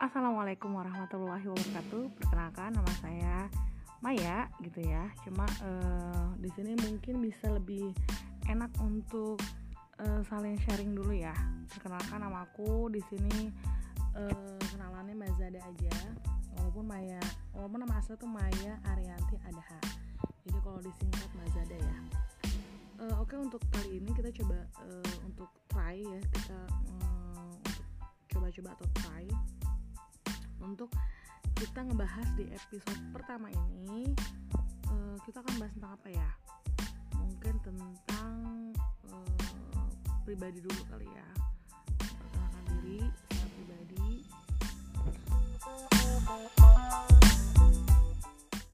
Assalamualaikum warahmatullahi wabarakatuh. Perkenalkan nama saya Maya gitu ya. Cuma uh, di sini mungkin bisa lebih enak untuk uh, saling sharing dulu ya. Perkenalkan nama aku di sini uh, kenalannya Mazada aja. Walaupun Maya, walaupun nama asli tuh Maya Arianti Adaha. Jadi kalau disingkat Mazada ya. Uh, Oke okay, untuk kali ini kita coba uh, untuk try ya kita uh, coba-coba atau try kita ngebahas di episode pertama ini uh, kita akan bahas tentang apa ya? Mungkin tentang uh, pribadi dulu kali ya